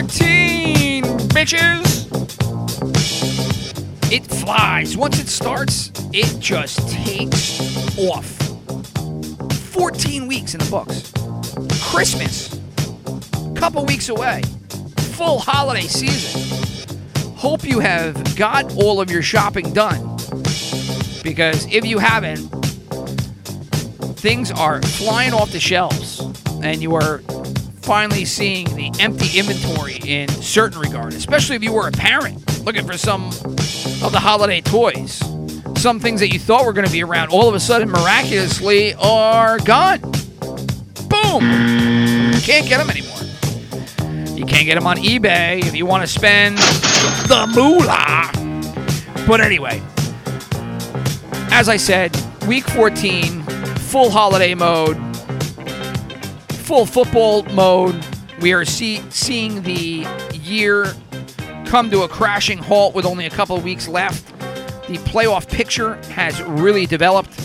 14, bitches! It flies. Once it starts, it just takes off. 14 weeks in the books. Christmas, couple weeks away. Full holiday season. Hope you have got all of your shopping done. Because if you haven't, things are flying off the shelves and you are finally seeing the empty inventory in certain regard, especially if you were a parent looking for some of the holiday toys. Some things that you thought were going to be around all of a sudden miraculously are gone. Boom! Can't get them anymore. You can't get them on eBay if you want to spend the moolah. But anyway, as I said, week 14, full holiday mode, full football mode. We are see- seeing the year come to a crashing halt with only a couple of weeks left. The playoff picture has really developed.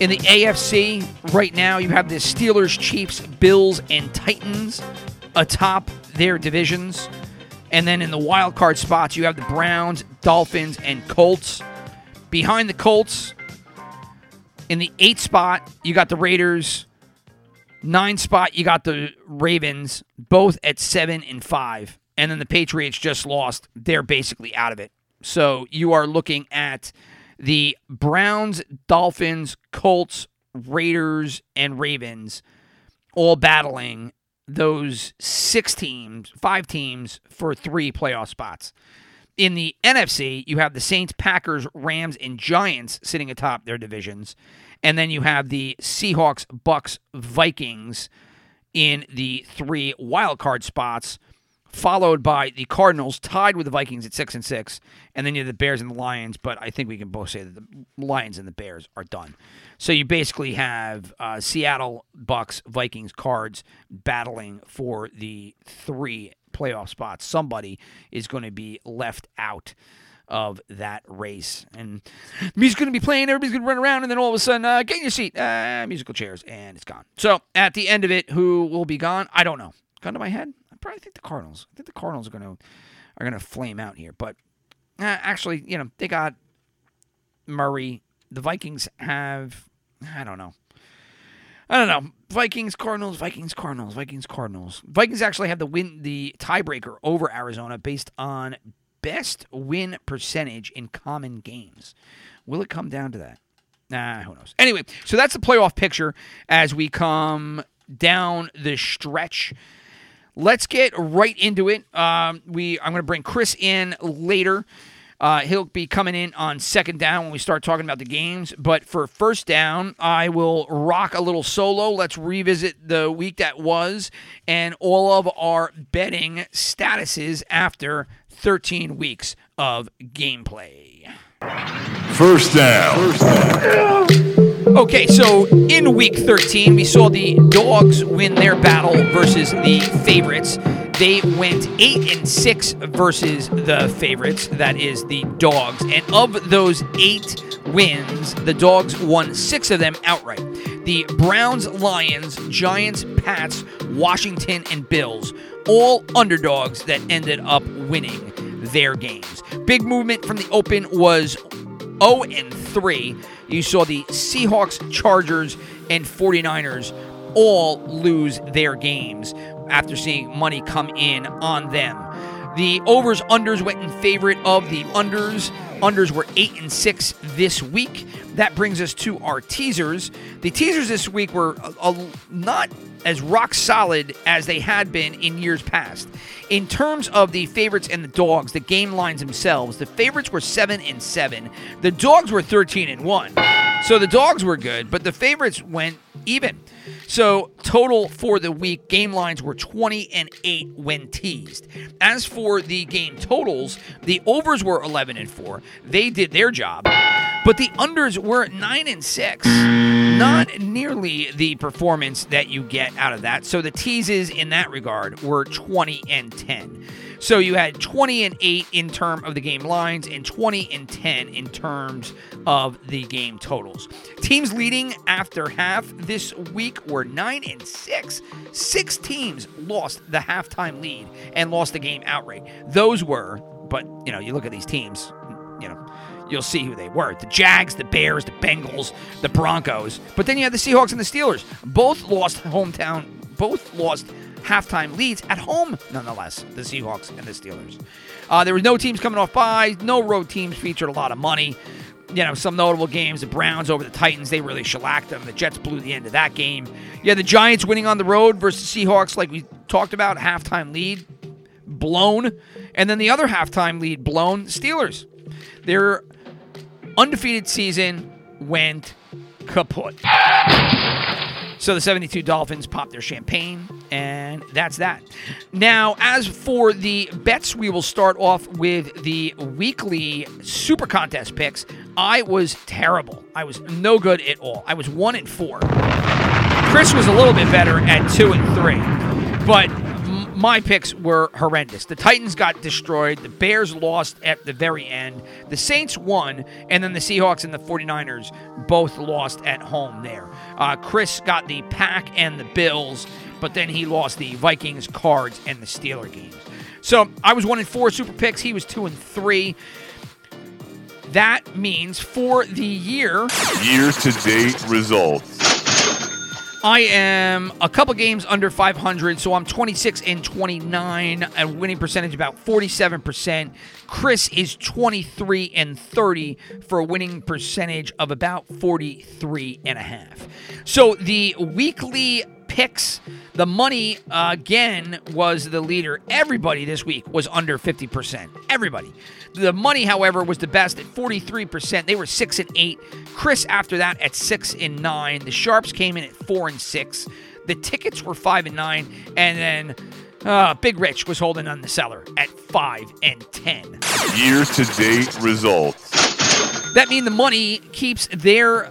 In the AFC, right now, you have the Steelers, Chiefs, Bills, and Titans atop their divisions. And then in the wild card spots, you have the Browns, Dolphins, and Colts. Behind the Colts, in the eight spot, you got the Raiders. Nine spot, you got the Ravens, both at seven and five. And then the Patriots just lost. They're basically out of it. So you are looking at the Browns, Dolphins, Colts, Raiders, and Ravens all battling those six teams, five teams for three playoff spots. In the NFC, you have the Saints, Packers, Rams, and Giants sitting atop their divisions. And then you have the Seahawks, Bucks, Vikings in the three wild card spots, followed by the Cardinals, tied with the Vikings at six and six, and then you have the Bears and the Lions. But I think we can both say that the Lions and the Bears are done. So you basically have uh, Seattle, Bucks, Vikings, Cards battling for the three playoff spots. Somebody is going to be left out of that race. And music's going to be playing, everybody's going to run around, and then all of a sudden, uh, get in your seat, uh, musical chairs, and it's gone. So at the end of it, who will be gone? I don't know. Gun to my head, I probably think the Cardinals. I think the Cardinals are going to are going to flame out here, but uh, actually, you know, they got Murray. The Vikings have, I don't know. I don't know. Vikings, Cardinals, Vikings, Cardinals, Vikings, Cardinals. Vikings actually have the win, the tiebreaker over Arizona based on best win percentage in common games. Will it come down to that? Nah, who knows. Anyway, so that's the playoff picture as we come down the stretch. Let's get right into it. Um, we I'm going to bring Chris in later. Uh, he'll be coming in on second down when we start talking about the games. But for first down, I will rock a little solo. Let's revisit the week that was and all of our betting statuses after 13 weeks of gameplay. First down. Okay, so in week 13, we saw the dogs win their battle versus the favorites. They went 8 and 6 versus the favorites, that is the dogs. And of those 8 wins, the dogs won 6 of them outright. The Browns, Lions, Giants, Pats, Washington, and Bills, all underdogs that ended up winning their games. Big movement from the open was 0 and 3. You saw the Seahawks, Chargers, and 49ers all lose their games after seeing money come in on them. The overs unders went in favorite of the unders. Unders were 8 and 6 this week. That brings us to our teasers. The teasers this week were a, a, not as rock solid as they had been in years past. In terms of the favorites and the dogs, the game lines themselves, the favorites were 7 and 7. The dogs were 13 and 1. So the dogs were good, but the favorites went even. So total for the week, game lines were 20 and 8 when teased. As for the game totals, the overs were 11 and 4. They did their job, but the unders were 9 and 6. Not mm. nearly the performance that you get out of that. So the teases in that regard were 20 and 10. So you had 20 and 8 in term of the game lines and 20 and 10 in terms of the game totals. Teams leading after half this week were 9 and 6. Six teams lost the halftime lead and lost the game outright. Those were, but you know, you look at these teams, you know, you'll see who they were. The Jags, the Bears, the Bengals, the Broncos. But then you had the Seahawks and the Steelers. Both lost hometown, both lost halftime leads at home, nonetheless, the Seahawks and the Steelers. Uh, there were no teams coming off bye, no road teams featured a lot of money. You know, some notable games. The Browns over the Titans, they really shellacked them. The Jets blew the end of that game. Yeah, the Giants winning on the road versus Seahawks, like we talked about, halftime lead blown. And then the other halftime lead blown, Steelers. Their undefeated season went kaput. So the 72 Dolphins popped their champagne, and that's that. Now, as for the bets, we will start off with the weekly super contest picks. I was terrible. I was no good at all. I was one and four. Chris was a little bit better at two and three, but my picks were horrendous. The Titans got destroyed. The Bears lost at the very end. The Saints won, and then the Seahawks and the 49ers both lost at home there. Uh, Chris got the Pack and the Bills, but then he lost the Vikings, Cards, and the Steeler games. So I was one in four super picks. He was two and three. That means for the year, Year to date results. I am a couple games under 500, so I'm 26 and 29, a winning percentage about 47%. Chris is 23 and 30 for a winning percentage of about 43 and a half. So the weekly picks, the money uh, again was the leader. Everybody this week was under 50%. Everybody. The money, however, was the best at 43%. They were 6 and 8. Chris after that at 6 and 9. The Sharps came in at 4 and 6. The tickets were 5 and 9 and then uh, Big Rich was holding on the cellar at 5 and 10. Year to date results. That means the money keeps their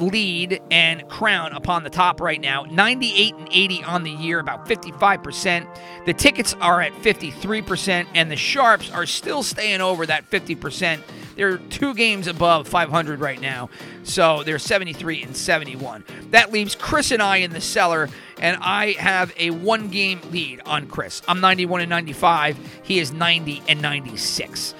lead and crown upon the top right now. 98 and 80 on the year about 55% the tickets are at 53% and the sharps are still staying over that 50% they're two games above 500 right now so they're 73 and 71 that leaves chris and i in the cellar and i have a one game lead on chris. I'm 91 and 95 he is 90 and 96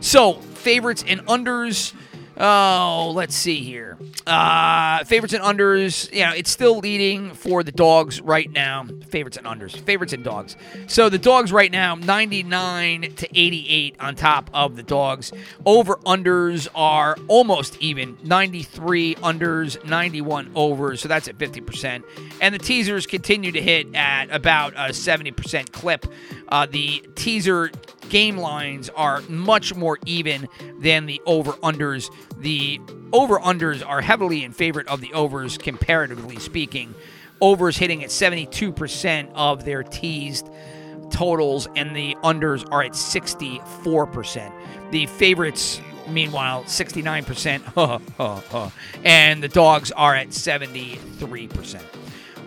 so favorites and unders Oh, let's see here. Uh, favorites and unders. You know, it's still leading for the dogs right now. Favorites and unders. Favorites and dogs. So the dogs right now, 99 to 88 on top of the dogs. Over unders are almost even. 93 unders, 91 overs. So that's at 50%. And the teasers continue to hit at about a 70% clip. Uh, the teaser game lines are much more even than the over unders. The over unders are heavily in favor of the overs, comparatively speaking. Overs hitting at 72% of their teased totals, and the unders are at 64%. The favorites, meanwhile, 69%, and the dogs are at 73%.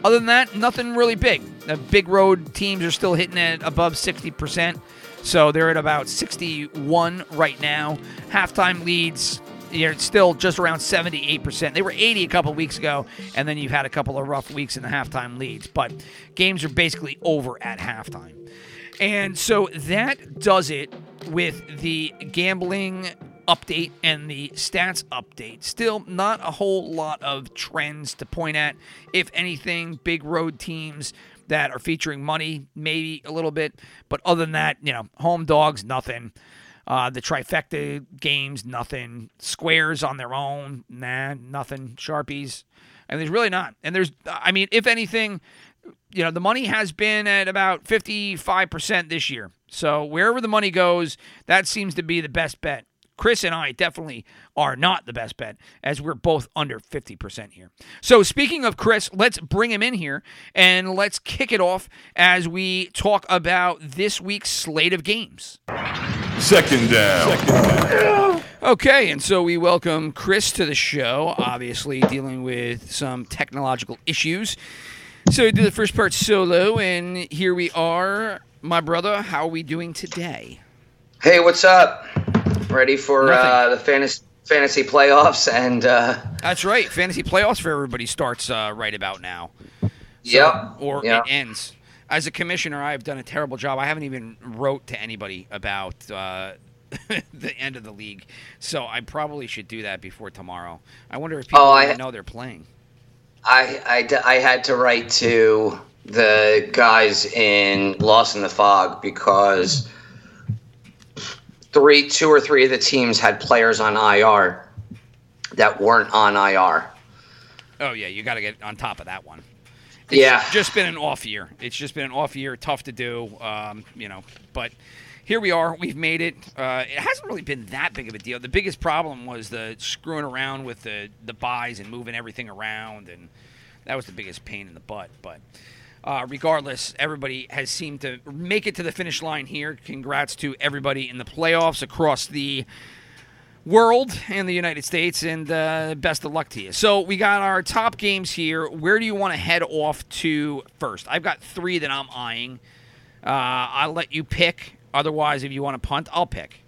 Other than that, nothing really big. The big road teams are still hitting at above 60%. So they're at about 61 right now. Halftime leads, you're still just around 78%. They were 80 a couple weeks ago, and then you've had a couple of rough weeks in the halftime leads. But games are basically over at halftime. And so that does it with the gambling update and the stats update. Still, not a whole lot of trends to point at. If anything, big road teams that are featuring money, maybe a little bit. But other than that, you know, home dogs, nothing. Uh, the trifecta games, nothing. Squares on their own, nah, nothing. Sharpies, and there's really not. And there's, I mean, if anything, you know, the money has been at about 55% this year. So wherever the money goes, that seems to be the best bet. Chris and I definitely are not the best bet as we're both under 50% here. So, speaking of Chris, let's bring him in here and let's kick it off as we talk about this week's slate of games. Second down. Okay, and so we welcome Chris to the show, obviously dealing with some technological issues. So, we do the first part solo, and here we are. My brother, how are we doing today? Hey, what's up? Ready for uh, the fantasy fantasy playoffs and uh, That's right. Fantasy playoffs for everybody starts uh, right about now. yep, Or yep. it ends. As a commissioner, I've done a terrible job. I haven't even wrote to anybody about uh, the end of the league, so I probably should do that before tomorrow. I wonder if people Oh, I- even know they're playing. I I had to write to the guys in Lost in the Fog because three, two or three of the teams had players on IR that weren't on IR. Oh yeah, you got to get on top of that one. Yeah, Just been an off year. It's just been an off year. Tough to do, um, you know. But here we are. We've made it. Uh, it hasn't really been that big of a deal. The biggest problem was the screwing around with the the byes and moving everything around, and that was the biggest pain in the butt. But uh, regardless, everybody has seemed to make it to the finish line here. Congrats to everybody in the playoffs across the world and the United States, and uh, best of luck to you. So we got our top games here. Where do you want to head off to first? I've got three that I'm eyeing. Uh, I'll let you pick. Otherwise, if you want to punt, I'll pick.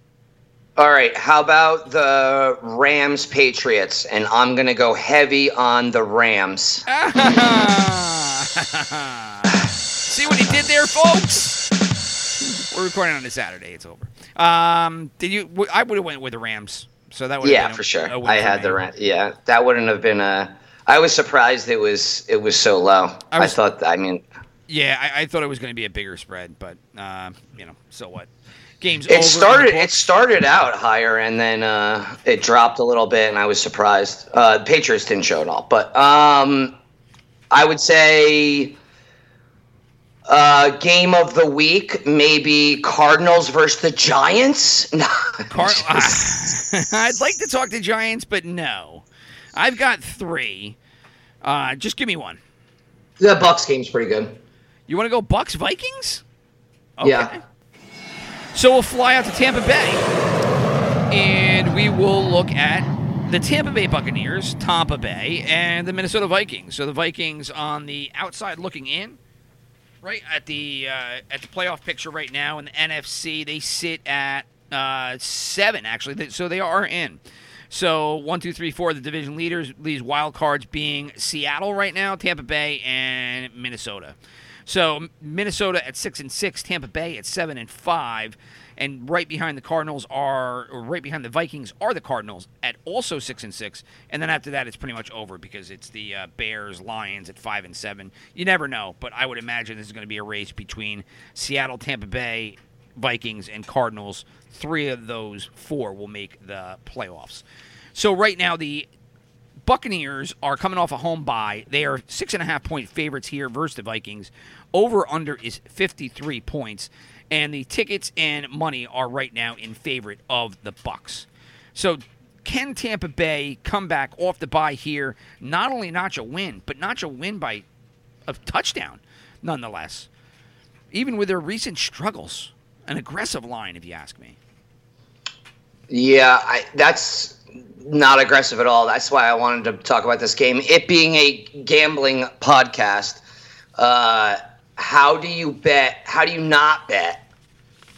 All right. How about the Rams Patriots? And I'm gonna go heavy on the Rams. See what he did there, folks? We're recording on a Saturday. It's over. Um, did you? I would have went with the Rams. So that would Yeah, been a- for sure. a I had the rent. Yeah, that wouldn't have been a. I was surprised it was it was so low. I I, thought. I mean, Yeah, I, I thought it was going to be a bigger spread, but uh, you know, so what? Games it started. It started out higher and then uh, it dropped a little bit, and I was surprised. Uh, Patriots didn't show at all, but um, I would say. Uh, game of the week, maybe Cardinals versus the Giants. No, Car- I'd like to talk to Giants, but no. I've got three. Uh, just give me one. the Bucks game's pretty good. You want to go Bucks Vikings? Okay. Yeah. So we'll fly out to Tampa Bay, and we will look at the Tampa Bay Buccaneers, Tampa Bay, and the Minnesota Vikings. So the Vikings on the outside looking in, right at the uh, at the playoff picture right now in the NFC. They sit at uh, seven actually, so they are in. So one, two, three, four. The division leaders, these wild cards being Seattle right now, Tampa Bay, and Minnesota. So Minnesota at six and six, Tampa Bay at seven and five, and right behind the Cardinals are, or right behind the Vikings are the Cardinals at also six and six, and then after that it's pretty much over because it's the uh, Bears, Lions at five and seven. You never know, but I would imagine this is going to be a race between Seattle, Tampa Bay, Vikings, and Cardinals. Three of those four will make the playoffs. So right now the Buccaneers are coming off a home bye. They are six and a half point favorites here versus the Vikings. Over under is 53 points, and the tickets and money are right now in favorite of the Bucks. So can Tampa Bay come back off the bye here? Not only notch a win, but notch a win by a touchdown, nonetheless. Even with their recent struggles, an aggressive line, if you ask me. Yeah, I, that's not aggressive at all. That's why I wanted to talk about this game. It being a gambling podcast, uh, how do you bet? How do you not bet?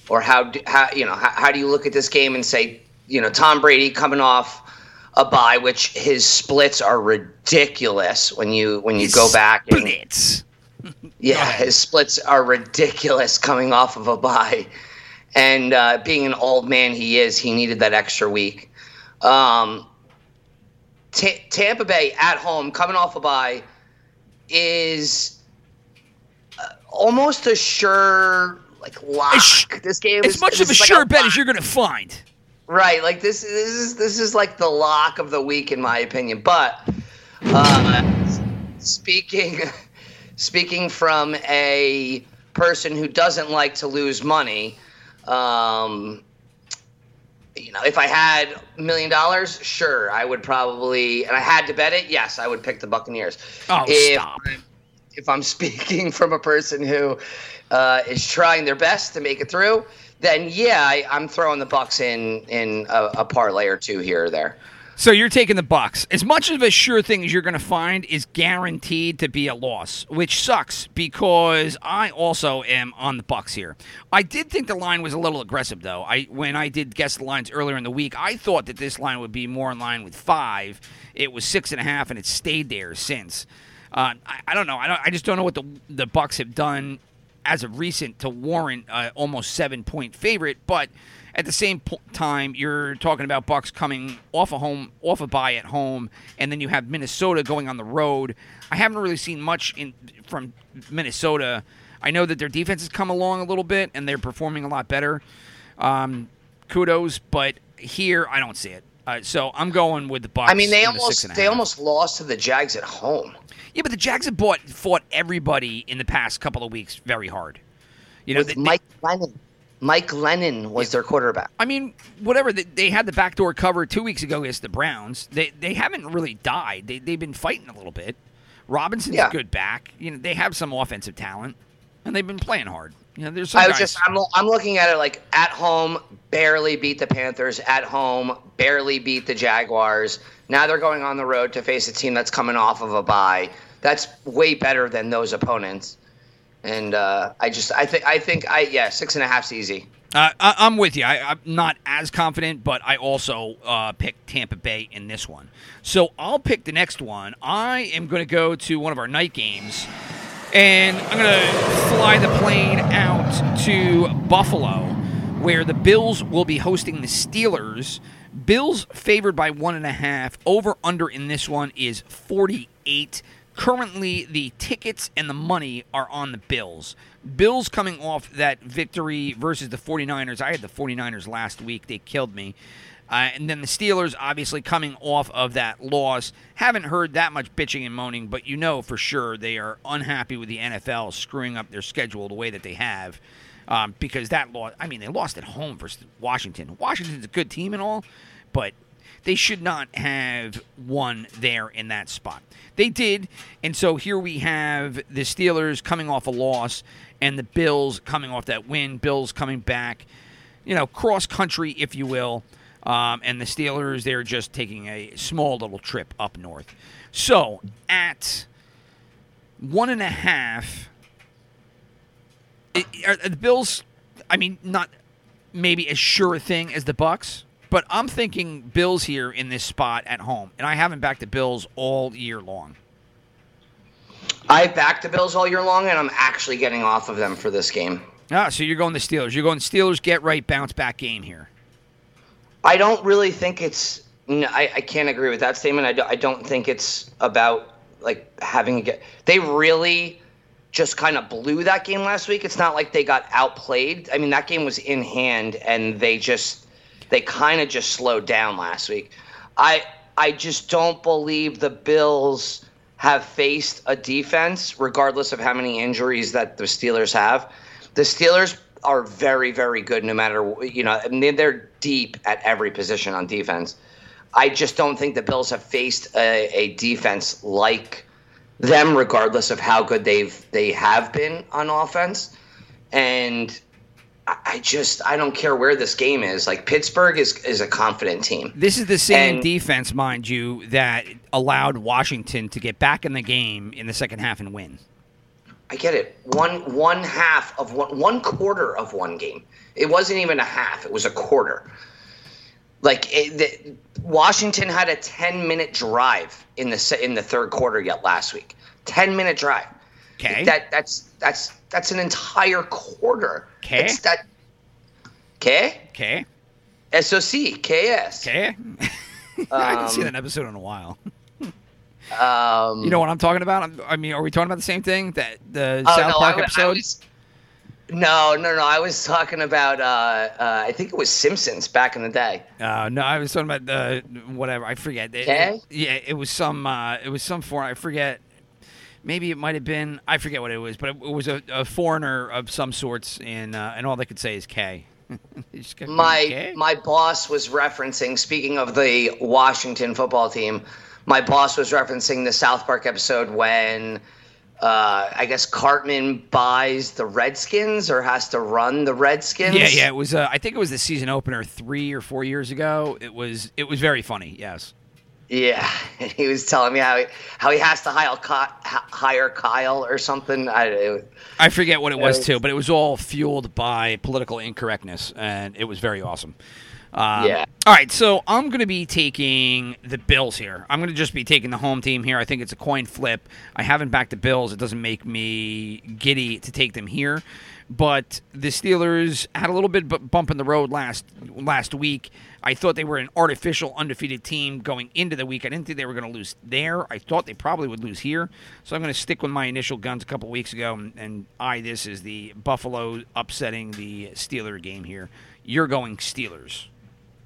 Or how do, how you know how, how do you look at this game and say you know Tom Brady coming off a bye, which his splits are ridiculous when you when you go back and Blitz. yeah, his splits are ridiculous coming off of a bye, And uh, being an old man he is, he needed that extra week. Um, Ta Tampa Bay at home, coming off a bye, is almost a sure like lock. This game As is much of a like sure bet lock. as you're going to find. Right, like this, this is this is like the lock of the week in my opinion. But uh, speaking speaking from a person who doesn't like to lose money, um, you know, if I had a million dollars, sure, I would probably, and I had to bet it, yes, I would pick the Buccaneers. Oh, if, stop. If I'm speaking from a person who uh, is trying their best to make it through, then yeah, I, I'm throwing the Bucks in in a, a parlay or two here or there. So you're taking the Bucks. As much of a sure thing as you're going to find is guaranteed to be a loss, which sucks because I also am on the Bucks here. I did think the line was a little aggressive though. I when I did guess the lines earlier in the week, I thought that this line would be more in line with five. It was six and a half, and it's stayed there since. Uh, I, I don't know. I, don't, I just don't know what the the Bucks have done as of recent to warrant uh, almost seven point favorite, but at the same po- time, you're talking about Bucks coming off a home, off a bye at home, and then you have Minnesota going on the road. I haven't really seen much in from Minnesota. I know that their defense has come along a little bit, and they're performing a lot better. Um, kudos, but here I don't see it. Uh, so I'm going with the Bucks. I mean, they almost they almost lost to the Jags at home. Yeah, but the Jags have bought, fought everybody in the past couple of weeks very hard. You know, they- they- Mike Glennon. Mike Glennon was their quarterback. I mean, whatever. They, they had the backdoor cover two weeks ago against the Browns. They they haven't really died. They they've been fighting a little bit. Robinson's Yeah. good back. You know, they have some offensive talent, and they've been playing hard. You know, there's some I was guys- just I'm, I'm looking at it like at home barely beat the Panthers, at home barely beat the Jaguars. Now they're going on the road to face a team that's coming off of a bye. That's way better than those opponents. And uh, I just I think I think I yeah six and a half's easy. Uh, I, I'm with you. I, I'm not as confident, but I also uh, picked Tampa Bay in this one. So I'll pick the next one. I am going to go to one of our night games, and I'm to fly the plane out to Buffalo, where the Bills will be hosting the Steelers. Bills favored by one and a half. Over under in this one is 48. Currently, the tickets and the money are on the Bills. Bills coming off that victory versus the 49ers. I had the 49ers last week. They killed me. Uh, and then the Steelers, obviously, coming off of that loss. Haven't heard that much bitching and moaning, but you know for sure they are unhappy with the NFL screwing up their schedule the way that they have. Um, because that loss, I mean, they lost at home versus Washington. Washington's a good team and all, but they should not have won there in that spot. They did, and so here we have the Steelers coming off a loss and the Bills coming off that win. Bills coming back, you know, cross country, if you will. Um, and the Steelers, they're just taking a small little trip up north. So at one and a half, it, are the Bills, I mean, not maybe as sure a thing as the Bucks, but I'm thinking Bills here in this spot at home, and I haven't backed the Bills all year long. I backed the Bills all year long, and I'm actually getting off of them for this game. Ah, so you're going the Steelers. You're going Steelers. Get right, bounce back game here. I don't really think it's. No, I, I can't agree with that statement. I, do, I don't think it's about like having a get. They really just kind of blew that game last week. It's not like they got outplayed. I mean, that game was in hand, and they just they kind of just slowed down last week. I I just don't believe the Bills have faced a defense, regardless of how many injuries that the Steelers have. The Steelers are very, very good no matter, you know, I mean, they're deep at every position on defense. I just don't think the Bills have faced a, a defense like them, regardless of how good they've they have been on offense. And I, just I don't care where this game is. Like Pittsburgh is is a confident team. This is the same And- defense, mind you, that allowed Washington to get back in the game in the second half and win. I get it. One one half of one one quarter of one game. It wasn't even a half. It was a quarter. Like it, the, Washington had a ten minute drive in the in the third quarter yet last week. Ten minute drive. 'Kay. That that's that's that's an entire quarter. 'Kay. It's that. K Okay. S O C K S. Okay. I haven't seen Um, that episode in a while. Um, You know what I'm talking about? I'm- I mean, are we talking about the same thing? That the oh, South no, Park I, wa- I was- no, no, no. I was talking about. Uh, uh, I think it was Simpsons back in the day. Uh, no, I was talking about the whatever. I forget. It- it- yeah, it was some. Uh, it was some foreign. I forget. Maybe it might have been. I forget what it was, but it, it was a, a foreigner of some sorts, and uh, and all they could say is K. You just gotta- my my boss was referencing speaking of the Washington football team my boss was referencing the South Park episode when uh, I guess Cartman buys the Redskins or has to run the Redskins. Yeah, yeah. It was. Uh, I think it was the season opener three or four years ago. It was. It was very funny. Yes. Yeah, and he was telling me how he, how he has to hire, Ky- hire Kyle or something. I, it, I forget what it was Yeah. too, but it was all fueled by political incorrectness, and it was very awesome. Um, Yeah. All right, so I'm going to be taking the Bills here. I'm going to just be taking the home team here. I think it's a coin flip. I haven't backed the Bills. It doesn't make me giddy to take them here, but the Steelers had a little bit bu- bump in the road last last week. I thought they were an artificial undefeated team going into the week. I didn't think they were going to lose there. I thought they probably would lose here. So I'm going to stick with my initial guns a couple weeks ago and, and eye this as the Buffalo upsetting the Steeler game here. You're going Steelers.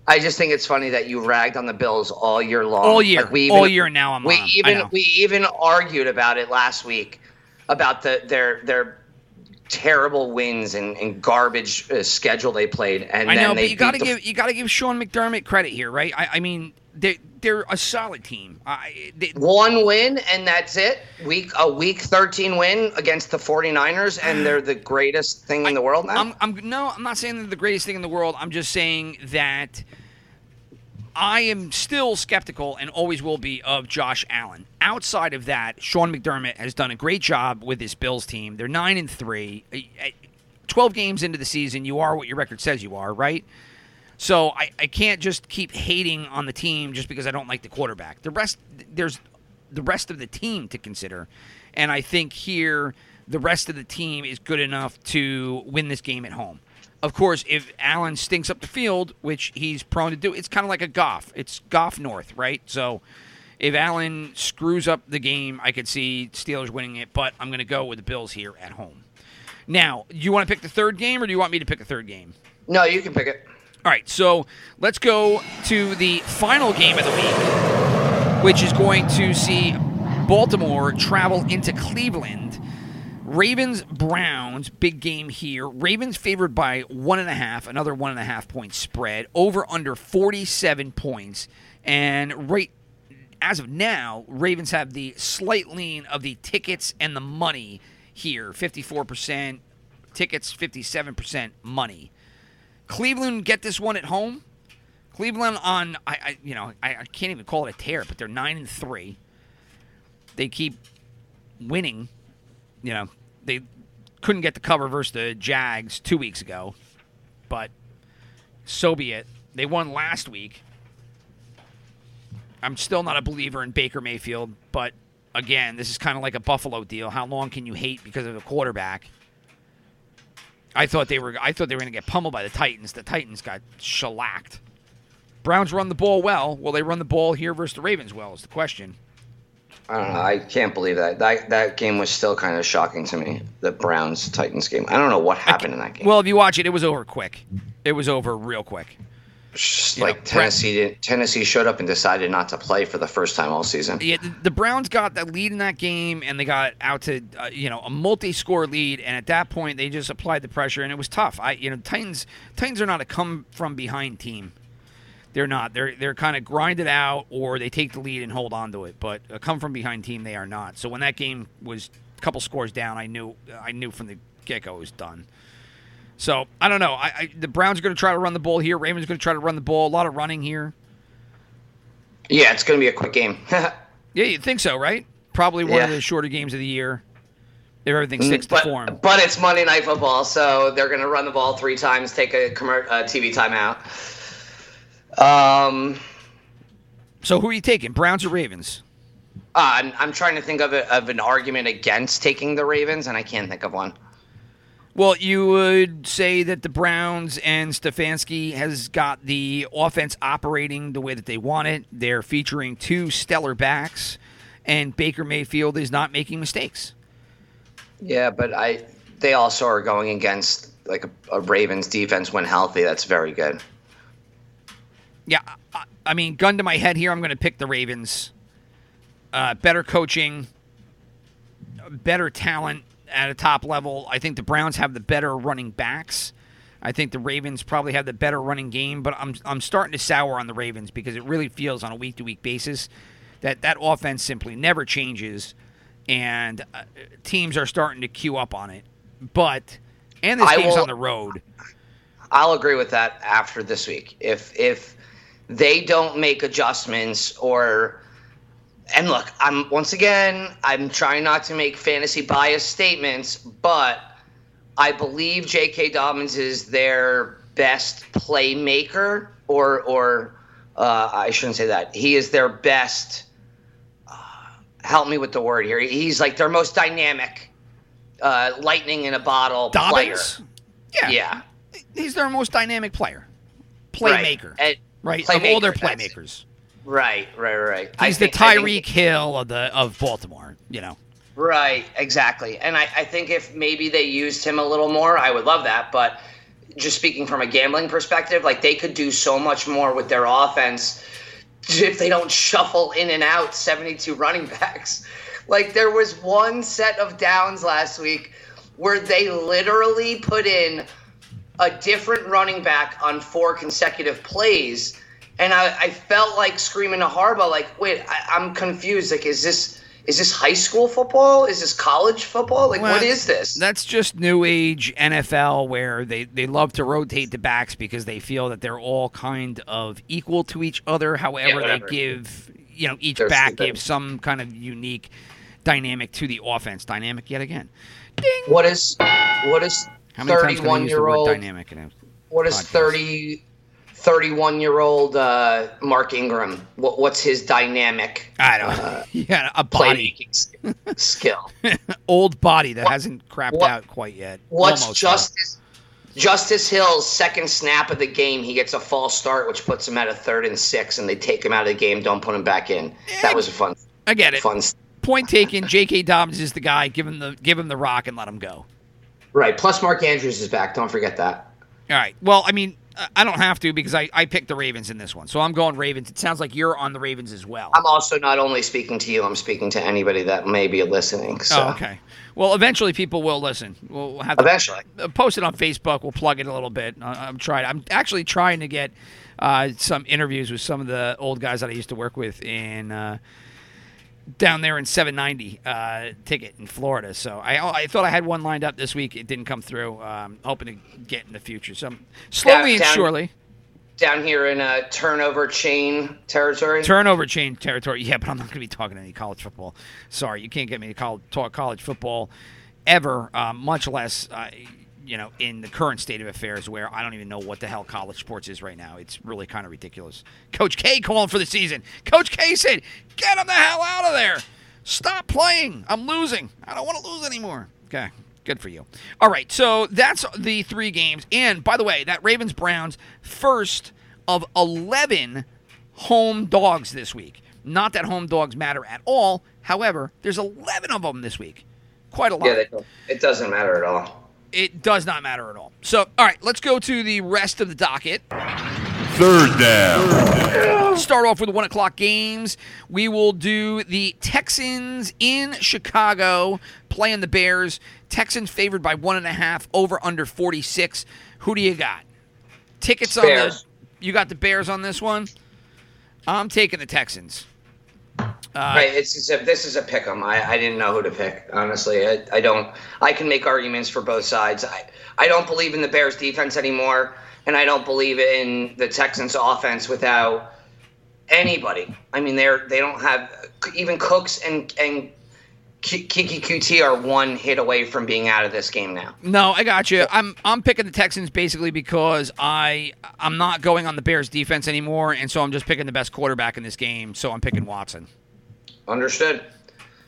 I just think it's funny that you ragged on the Bills all year long. All year. Like, we All year now I'm we on even we even argued about it last week about the their their terrible wins and, and garbage uh, schedule they played, and I then know, they but you got to the- give you got to give Sean McDermott credit here, right? I, I mean, they they're a solid team. I, they, one win and that's it. Week a week 13 win against the 49ers and they're the greatest thing in the world now. I'm, I'm no, I'm not saying they're the greatest thing in the world. I'm just saying that I am still skeptical and always will be of Josh Allen. Outside of that, Sean McDermott has done a great job with this Bills team. They're nine and three. Twelve games into the season, you are what your record says you are, right? So I, I can't just keep hating on the team just because I don't like the quarterback. The rest there's the rest of the team to consider. And I think here the rest of the team is good enough to win this game at home. Of course, if Allen stinks up the field, which he's prone to do, it's kind of like a Goff. It's Goff North, right? So if Allen screws up the game, I could see Steelers winning it, but I'm going to go with the Bills here at home. Now, do you want to pick the third game or do you want me to pick a third game? no, you can pick it. All right, so let's go to the final game of the week, which is going to see Baltimore travel into Cleveland. Ravens Browns, big game here. Ravens favored by one and a half, another one and a half point spread, over under 47 points. And right as of now, Ravens have the slight lean of the tickets and the money here 54% tickets, 57% money. Cleveland get this one at home. Cleveland on I, I you know I, I can't even call it a tear, but they're nine and three. They keep winning. You know they couldn't get the cover versus the Jags two weeks ago, but so be it. They won last week. I'm still not a believer in Baker Mayfield, but again, this is kind of like a Buffalo deal. How long can you hate because of a quarterback? I thought they were I thought they were going to get pummeled by the Titans. The Titans got shellacked. Browns run the ball well. Will they run the ball here versus the Ravens well? Is the question. I don't know. I can't believe that. That that game was still kind of shocking to me. The Browns Titans game. I don't know what happened in that game. Well, if you watch it, it was over quick. It was over real quick. Know, like Brett- Tennessee did, Tennessee showed up and decided not to play for the first time all season. Yeah, the, the Browns got that lead in that game, and they got out to uh, you know a multi-score lead, and at that point they just applied the pressure, and it was tough. I you know Titans Titans are not a come from behind team. They're not. They're they're kind of grinded out, or they take the lead and hold on to it. But a come from behind team, they are not. So when that game was a couple scores down, I knew I knew from the get go it was done. So I don't know. I, I the Browns are going to try to run the ball here. Ravens are going to try to run the ball. A lot of running here. Yeah, it's going to be a quick game. Yeah, you'd think so, right? Probably one of the shorter games of the year. If everything sticks to but, form. but it's Monday Night Football, so they're going to run the ball three times, take a commer- uh, TV timeout. Um, So who are you taking? Browns or Ravens? uh, I'm, I'm trying to think of, a, of an argument against taking the Ravens, and I can't think of one. Well, you would say that the Browns and Stefanski has got the offense operating the way that they want it. They're featuring two stellar backs, and Baker Mayfield is not making mistakes. Yeah, but I they also are going against like a, a Ravens defense when healthy. That's very good. Yeah, I, I mean, gun to my head here, I'm going to pick the Ravens. Uh, better coaching, better talent at a top level. I think the Browns have the better running backs. I think the Ravens probably have the better running game, but I'm I'm starting to sour on the Ravens because it really feels on a week to week basis that that offense simply never changes, and uh, teams are starting to queue up on it. But and this I game's will- on the road. I'll agree with that after this week. If if they don't make adjustments or and look, I'm once again, I'm trying not to make fantasy bias statements, but I believe J.K. Dobbins is their best playmaker, or or uh, I shouldn't say that. He is their best. Uh, help me with the word here. He's like their most dynamic, uh, lightning in a bottle player. Yeah, Yeah, he's their most dynamic player, right. playmaker, And- right? Of all their Playmaker, playmakers. Right, right, right. He's the think- think- Tyreek Hill of the of Baltimore. You know, Right, exactly. And I, I think if maybe they used him a little more, I would love that. But just speaking from a gambling perspective, like they could do so much more with their offense if they don't shuffle in and out 72 running backs. Like there was one set of downs last week where they literally put in a different running back on four consecutive plays. And I, I felt like screaming to Harbaugh, like, wait, I, I'm confused. Like, is this is this high school football? Is this college football? Like, Well, what is this? That's just new age NFL where they, they love to rotate the backs because they feel that they're all kind of equal to each other. However, they give you know each They're back stupid. gives some kind of unique dynamic to the offense. Dynamic yet again. Ding. What is what is How many times can I 31 year old? dynamic in a What is podcast? 30 31 year old uh, Mark Ingram? What, what's his dynamic I don't know. yeah, a body, skill? old body that What- hasn't crapped what- out quite yet. What's Almost. Justice Justice Hill's second snap of the game? He gets a false start, which puts him at a third and six, and they take him out of the game. Don't put him back in. That was a fun, I get it. fun. Point taken. J.K. Dobbins is the guy. Give him the give him the rock and let him go. Right. Plus, Mark Andrews is back. Don't forget that. All right. Well, I mean, I- don't have to because I, I picked the Ravens in this one. So I'm going Ravens. It sounds like you're on the Ravens as well. I'm also not only speaking to you. I'm speaking to anybody that may be listening. So Oh, okay. Well, eventually people will listen. We'll have to eventually. uh, post it on Facebook. We'll plug it a little bit. I'm trying. I'm actually trying to get uh, some interviews with some of the old guys that I used to work with in uh, down there in 790 uh, ticket in Florida. So I I thought I had one lined up this week. It didn't come through. Um, hoping to get in the future. So slowly and surely. Down here in uh, turnover chain territory. Turnover chain territory. Yeah, but I'm not going to be talking any college football. Sorry, you can't get me to call, talk college football ever, uh, much less, uh, you know, in the current state of affairs where I don't even know what the hell college sports is right now. It's really kind of ridiculous. Coach K calling for the season. Coach K said, get him the hell out of there. Stop playing. I'm losing. I don't want to lose anymore. Okay. Good for you. All right, so that's the three games. And by the way, that Ravens Browns first of 11 home dogs this week. Not that home dogs matter at all. However, there's 11 of them this week. Quite a lot. Yeah, they it doesn't matter at all. It does not matter at all. So, all right, let's go to the rest of the docket. Third down. Start off with the one o'clock games. We will do the Texans in Chicago playing the Bears. Texans favored by one and a half, over under 46. Who do you got? Tickets on Bears. the. You got the Bears on this one? I'm taking the Texans. Uh, right. It's, this is a pick 'em. I, I didn't know who to pick. Honestly, I, I don't. I can make arguments for both sides. I I don't believe in the Bears defense anymore, and I don't believe in the Texans offense without anybody. I mean, they're they don't have even Cooks and and Keke Coutee are one hit away from being out of this game now. No, I got you. I'm I'm picking the Texans basically because I I'm not going on the Bears defense anymore, and so I'm just picking the best quarterback in this game. So I'm picking Watson. Understood.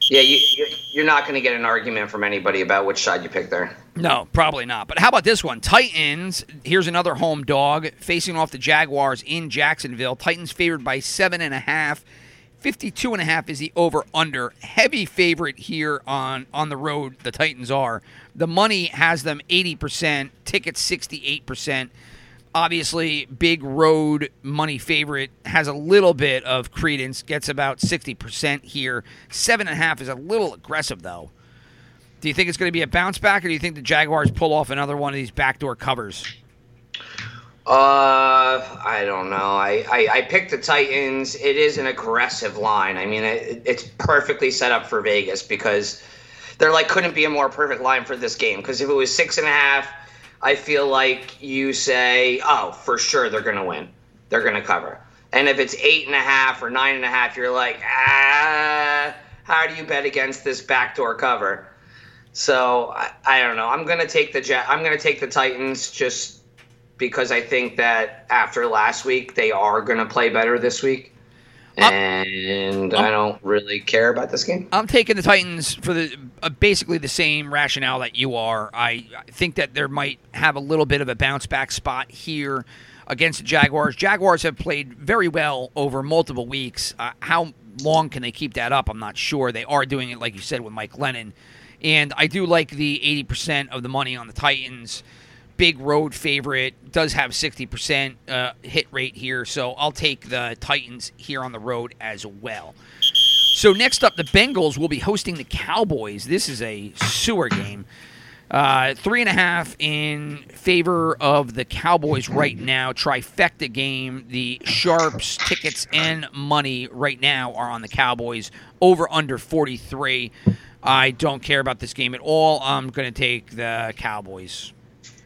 Yeah, you, you you're not going to get an argument from anybody about which side you pick there. No, probably not. But how about this one? Titans. Here's another home dog facing off the Jaguars in Jacksonville. Titans favored by seven and a half. 52 and a half is the over under. Heavy favorite here on on the road. The Titans are. The money has them 80%, tickets 68%. Obviously, big road money favorite has a little bit of credence, gets about 60% here. Seven and a half is a little aggressive though. Do you think it's going to be a bounce back, or do you think the Jaguars pull off another one of these backdoor covers? Uh, I don't know. I, I, I picked the Titans. It is an aggressive line. I mean, it, it's perfectly set up for Vegas because there like couldn't be a more perfect line for this game. Because if it was six and a half, I feel like you say, oh, for sure they're gonna win. They're gonna cover. And if it's eight and a half or nine and a half, you're like, ah, how do you bet against this backdoor cover? So I, I don't know. I'm gonna take the Ja- I'm gonna take the Titans just because I think that after last week they are gonna play better this week, and I don't really care about this game. I'm taking the Titans for the uh, basically the same rationale that you are. I, I think that there might have a little bit of a bounce back spot here against the Jaguars. Jaguars have played very well over multiple weeks. Uh, how long can they keep that up? I'm not sure. They are doing it, like you said, with Mike Glennon. And I do like the 80% of the money on the Titans. Big road favorite, does have 60% uh, hit rate here. So I'll take the Titans here on the road as well. So next up, the Bengals will be hosting the Cowboys. This is a sewer game. Uh, three and a half in favor of the Cowboys right now. Trifecta game. The sharps, tickets, and money right now are on the Cowboys. Over under 43. I don't care about this game at all. I'm going to take the Cowboys.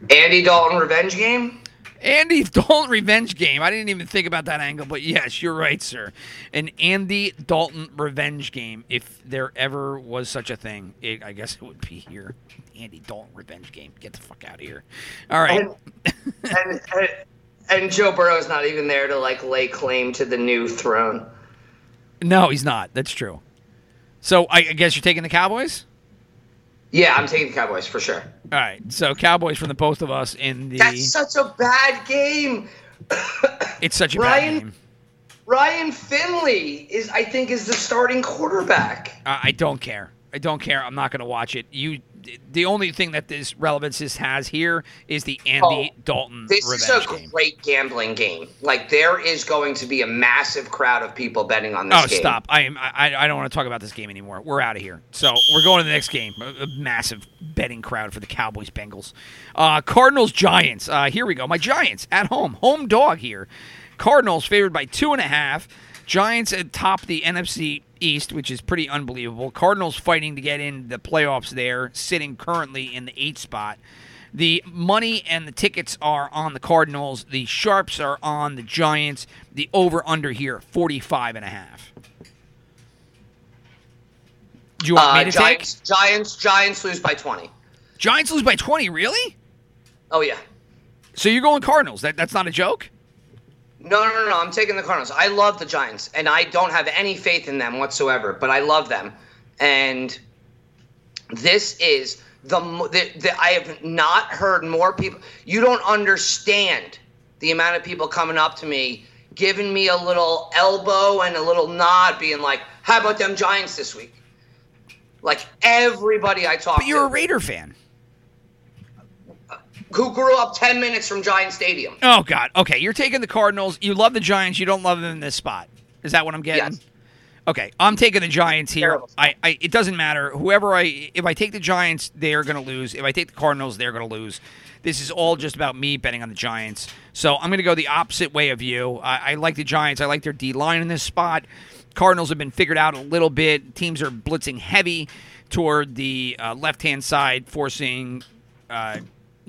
Andy Dalton revenge game. Andy Dalton revenge game. I didn't even think about that angle, but yes, you're right, sir. An Andy Dalton revenge game, if there ever was such a thing, it, I guess it would be here. Andy Dalton revenge game. Get the fuck out of here. All right. And, and, and, and Joe Burrow's not even there to like lay claim to the new throne. No, he's not. That's true. So I, I guess you're taking the Cowboys. Yeah, I'm taking the Cowboys for sure. All right. So Cowboys from the both of us in the. That's such a bad game. it's such a Ryan- bad game. Ryan Finley is, I think, is the starting quarterback. I I don't care. I don't care. I'm not going to watch it. You. The only thing that this relevance this has here is the Andy Oh, Dalton This is a game. great gambling game. Like there is going to be a massive crowd of people betting on this Oh, game. stop! I am. I, I don't want to talk about this game anymore. We're out of here. So we're going to the next game. A, a massive betting crowd for the Cowboys Bengals. Uh, Cardinals Giants. Uh, here we go. My Giants at home. Home dog here. Cardinals favored by two and a half. Giants atop the NFC East, which is pretty unbelievable. Cardinals fighting to get in the playoffs there, sitting currently in the eighth spot. The money and the tickets are on the Cardinals. The sharps are on the Giants. The over under here, 45 and a half. Do you want Uh, me to Giants, take? Giants, Giants lose by 20. Giants lose by 20, really? Oh yeah. So you're going Cardinals. That, that's not a joke? No, no, no, no. I'm taking the Cardinals. I love the Giants, and I don't have any faith in them whatsoever. But I love them, and this is the, the I have not heard more people. You don't understand the amount of people coming up to me, giving me a little elbow and a little nod, being like, "How about them Giants this week?" Like everybody I talk But you're to, a Raider fan. Who grew up ten minutes from Giant Stadium. Oh, God. Okay, you're taking the Cardinals. You love the Giants. You don't love them in this spot. Is that what I'm getting? Yes. Okay, I'm taking the Giants here. I, I it doesn't matter. Whoever I if I take the Giants, they're going to lose. If I take the Cardinals, they're going to lose. This is all just about me betting on the Giants. So I'm going to go the opposite way of you. I, I like the Giants. I like their D line in this spot. Cardinals have been figured out a little bit. Teams are blitzing heavy toward the uh, left hand side, forcing uh,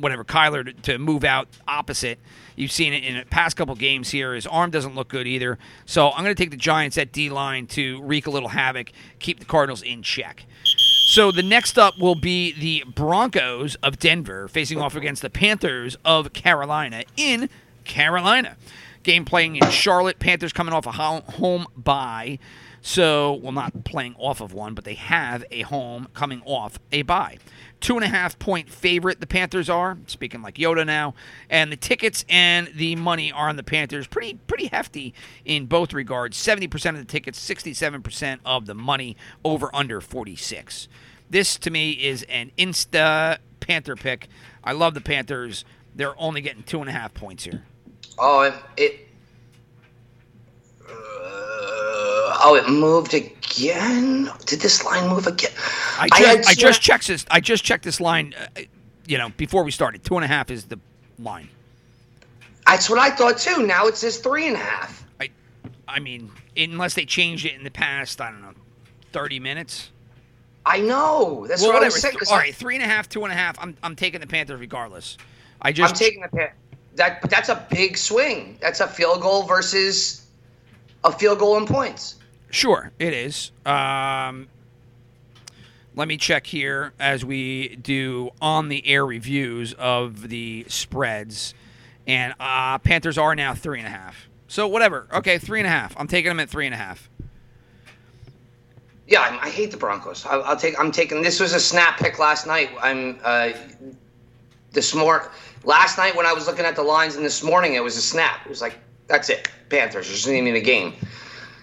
whatever Kyler to, to move out opposite. You've seen it in the past couple games here. His arm doesn't look good either. So I'm going to take the Giants at D line to wreak a little havoc, keep the Cardinals in check. So the next up will be the Broncos of Denver facing off against the Panthers of Carolina in Carolina. Game playing in Charlotte. Panthers coming off a home bye. So, well, not playing off of one, but they have a home coming off a bye. Two and a half point favorite, the Panthers are, speaking like Yoda now. And the tickets and the money are on the Panthers. Pretty pretty hefty in both regards. 70% of the tickets, 67% of the money, over under 46. This, to me, is an insta Panther pick. I love the Panthers. They're only getting two and a half points here. Oh, it. it uh, oh, it moved again. Did this line move again? I just, I, swear- just checked this. I just checked this line. Uh, you know, before we started, two and a half is the line. That's what I thought too. Now it says three and a half. I, I mean, unless they changed it in the past, I don't know, thirty minutes. I know. That's well, what I'm whatever. saying. All right, three and a half, two and a half. I'm, I'm taking the Panthers regardless. I I'm just taking the Pan- that, that's a big swing. That's a field goal versus a field goal in points. Sure, it is. Um, let me check here as we do on the air reviews of the spreads. And uh, Panthers are now three and a half. So, whatever. Okay, three and a half. I'm taking them at three and a half. Yeah, I, I hate the Broncos. I, I'll take. I'm taking. This was a snap pick last night. I'm uh, this morning. Last night when I was looking at the lines, and this morning it was a snap. It was like that's it. Panthers. There's not even a game.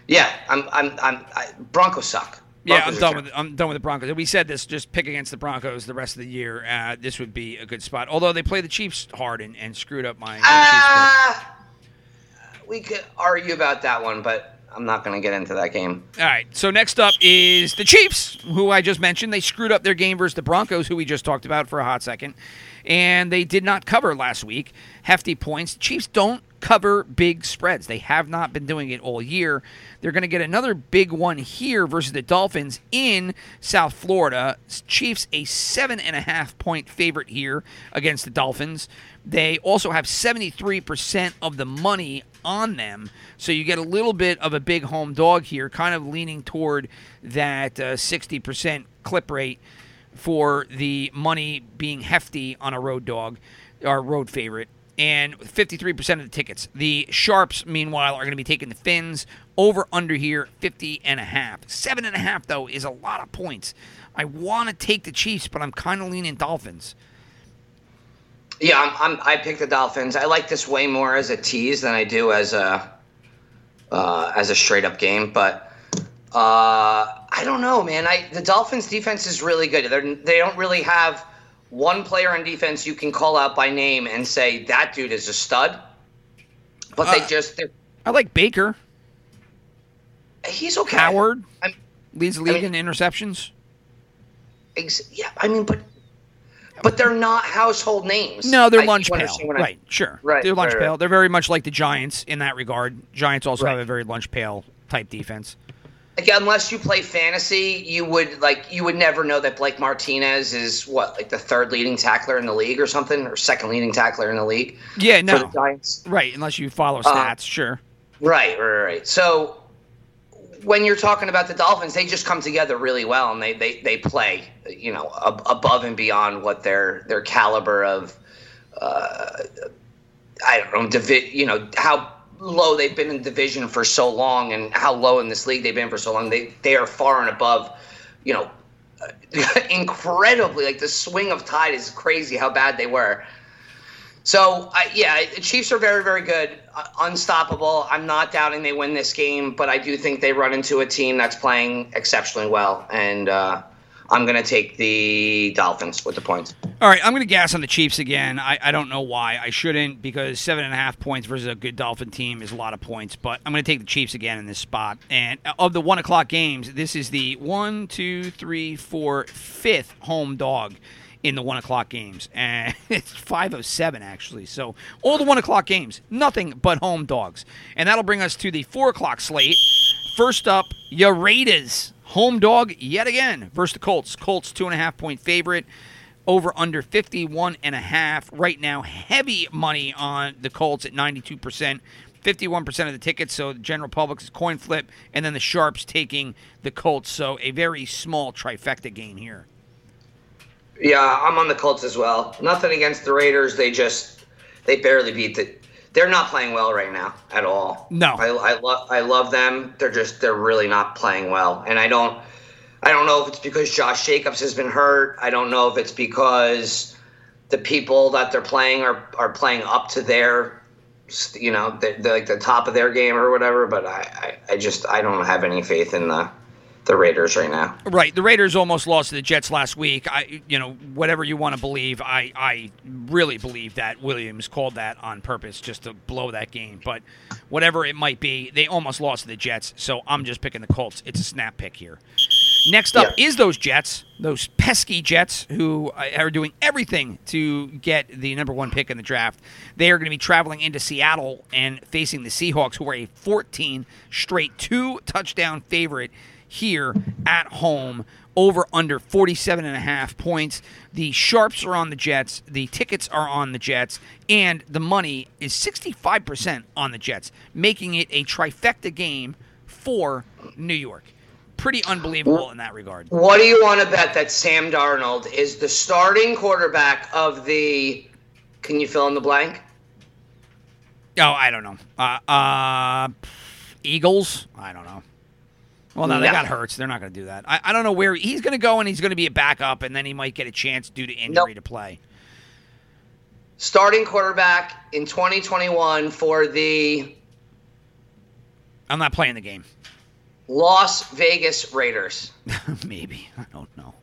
Yeah, I'm. I'm. I'm. I, Broncos suck. Yeah, I'm done terrible. with I'm done with the Broncos. We said this: just pick against the Broncos the rest of the year. Uh, this would be a good spot. Although they play the Chiefs hard and, and screwed up my, my Chiefs pick. Ah, we could argue about that one, but I'm not going to get into that game. All right. So next up is the Chiefs, who I just mentioned. They screwed up their game versus the Broncos, who we just talked about for a hot second, and they did not cover last week. Hefty points. Chiefs don't cover big spreads. They have not been doing it all year. They're going to get another big one here versus the Dolphins in South Florida. Chiefs a seven and a half point favorite here against the Dolphins. They also have 73% of the money on them. So you get a little bit of a big home dog here, kind of leaning toward that uh, 60% clip rate for the money being hefty on a road dog or road favorite. And 53% of the tickets. The Sharps, meanwhile, are going to be taking the Fins over under here, 50 and a half. Seven and a half, though, is a lot of points. I want to take the Chiefs, but I'm kind of leaning Dolphins. Yeah, I'm, I'm. I picked the Dolphins. I like this way more as a tease than I do as a uh, as a straight up game. But uh, I don't know, man. I the Dolphins' defense is really good. They're, they don't really have one player on defense you can call out by name and say that dude is a stud. But they Uh, just they're- I like Baker. he's okay. Howard I'm, leads the league mean- in interceptions. ex- yeah, I mean, but but they're not household names. No, they're I- lunch pail. what I- Right, sure. Right, They're lunch right, right. pail. They're very much like the Giants in that regard. Giants also Right. have a very lunch pail type defense. Like unless you play fantasy, you would like you would never know that Blake Martinez is what like the third leading tackler in the league or something, or second leading tackler in the league. Yeah, for no. the Giants. Right, unless you follow Uh, stats, sure. Right, right, right. So when you're talking about the Dolphins, they just come together really well, and they they, they play, you know, ab- above and beyond what their their caliber of, uh, I don't know, divi- you know, how low they've been in division for so long, and how low in this league they've been for so long. They they are far and above, you know, incredibly like the swing of tide is crazy how bad they were. So I, yeah, the Chiefs are very, very good, uh, unstoppable. I'm not doubting they win this game, but I do think they run into a team that's playing exceptionally well, and uh, I'm going to take the Dolphins with the points. All right, I'm going to gas on the Chiefs again. I, I don't know why. I shouldn't because seven and a half points versus a good Dolphin team is a lot of points. But I'm going to take the Chiefs again in this spot. And of the one o'clock games, this is the one, two, three, four, fifth home dog in the one o'clock games, and it's five of seven actually. So all the one o'clock games, nothing but home dogs. And that'll bring us to the four o'clock slate. First up, your Raiders. Home dog yet again versus the Colts. Colts two and a half point favorite. Over under 51 and a half. Right now, heavy money on the Colts at 92%. 51% of the tickets, so the general public's coin flip, and then the Sharps taking the Colts. So a very small trifecta game here. Yeah, I'm on the Colts as well. Nothing against the Raiders. They just they barely beat the. They're not playing well right now at all. No. I, I love I love them. They're just they're really not playing well, and I don't I don't know if it's because Josh Jacobs has been hurt. I don't know if it's because the people that they're playing are are playing up to their you know the, the, like the top of their game or whatever. But I, I I just I don't have any faith in the the Raiders right now. Right, the Raiders almost lost to the Jets last week. I, you know, whatever you want to believe, I, I really believe that Williams called that on purpose just to blow that game. But whatever it might be, they almost lost to the Jets. So I'm just picking the Colts. It's a snap pick here. Next up Yeah. is those Jets, those pesky Jets who uh, are doing everything to get the number one pick in the draft. They are going to be traveling into Seattle and facing the Seahawks, who are a 14 straight two touchdown favorite here at home. Over under 47 and a half points. The sharps are on the Jets. The tickets are on the Jets. And the money is 65% on the Jets, making it a trifecta game for New York. Pretty unbelievable in that regard. What do you want to bet that Sam Darnold is the starting quarterback of the? Can you fill in the blank? Oh, I don't know. Uh, uh, Eagles? I don't know. Well, no, they No. got Hurts. They're not going to do that. I, I don't know where he's going to go, and he's going to be a backup, and then he might get a chance due to injury Nope. to play. Starting quarterback in 2021 for the I'm not playing the game. Las Vegas Raiders. Maybe. I don't know.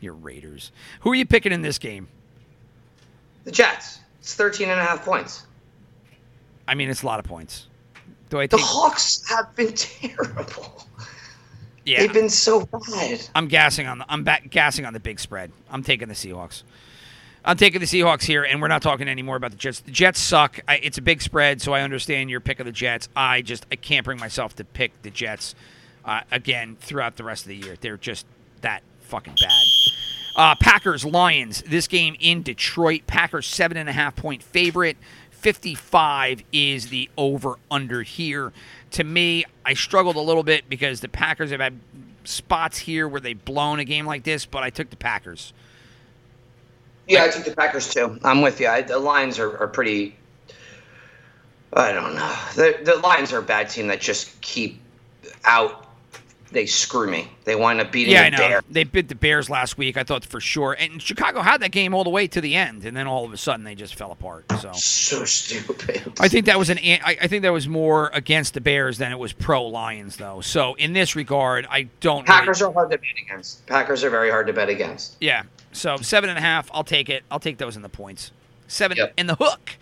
Your Raiders. Who are you picking in this game? The Jets. It's 13 and a half points. I mean, it's a lot of points. Do I The? Hawks have been terrible. Yeah, They've been so bad. I'm gassing on the. I'm back gassing on the big spread. I'm taking the Seahawks. I'm taking the Seahawks here, and we're not talking anymore about the Jets. The Jets suck. I, it's a big spread, so I understand your pick of the Jets. I just I can't bring myself to pick the Jets uh, again throughout the rest of the year. They're just that fucking bad. Uh, Packers Lions. This game in Detroit. Packers seven and a half point favorite. 55 is the over under here. To me, I struggled a little bit because the Packers have had spots here where they've blown a game like this, but I took the Packers. Yeah, I took the Packers too. I'm with you. I, the Lions are, are pretty. I don't know. The, the Lions are a bad team that just keep out. They screw me. They wind up beating Yeah, the I know. Bear. They bit the Bears last week. I thought for sure. And Chicago had that game all the way to the end, and then all of a sudden they just fell apart. So So stupid. I think that was an. I think that was more against the Bears than it was pro Lions, though. So in this regard, I don't. really- Packers are hard to bet against. Packers are very hard to bet against. Yeah. So seven and a half. I'll take it. I'll take those in the points. Seven Yep. in the hook.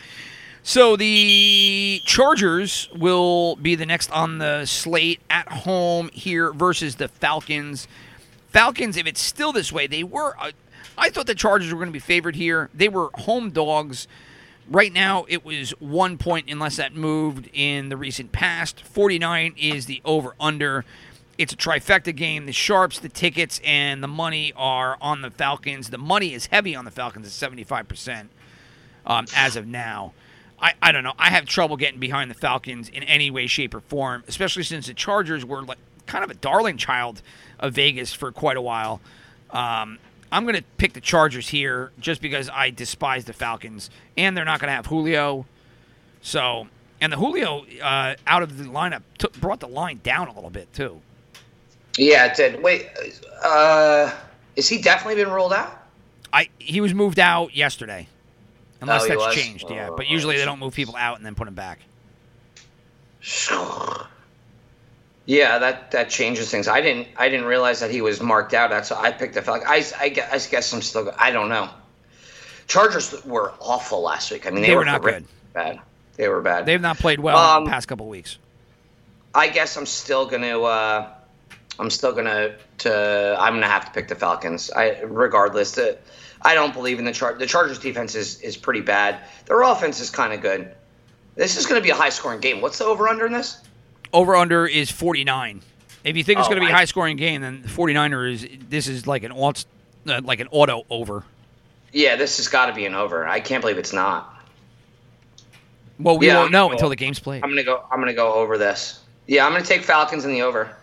So the Chargers will be the next on the slate at home here versus the Falcons. Falcons, if it's still this way, they were. Uh, I thought the Chargers were going to be favored here. They were home dogs. Right now, it was one point unless that moved in the recent past. 49 is the over under. It's a trifecta game. The sharps, the tickets, and the money are on the Falcons. The money is heavy on the Falcons at 75% um, as of now. I, I don't know. I have trouble getting behind the Falcons in any way, shape, or form, especially since the Chargers were like kind of a darling child of Vegas for quite a while. Um, I'm going to pick the Chargers here just because I despise the Falcons, and they're not going to have Julio. So, and the Julio uh, out of the lineup took, brought the line down a little bit too. Yeah, it did. Wait, uh, is he definitely been ruled out? I he was moved out yesterday, unless Oh, that's was? changed. Yeah, Oh, but usually they don't move people out and then put them back. Yeah, that that changes things. I didn't I didn't realize that he was marked out. That's why I picked the Falcons. I, I, guess, I guess I'm still. I don't know. Chargers were awful last week. I mean, they, They were not horrific- Bad. They were bad. They've not played well in Um, the past couple weeks. I guess I'm still gonna. Uh, I'm still gonna. To I'm gonna have to pick the Falcons. I regardless. The, I don't believe in the chart. The Chargers defense is is pretty bad. Their offense is kind of good. This is gonna be a high scoring game. What's the over under in this? Over under is 49. If you think it's Oh, going to be a high scoring game, then the 49er is this is like an auto, uh, like an auto over. Yeah, this has got to be an over. I can't believe it's not. Well, we Yeah, won't know cool. until the game's played. I'm gonna go. I'm gonna go over this. Yeah, I'm gonna take Falcons in the over.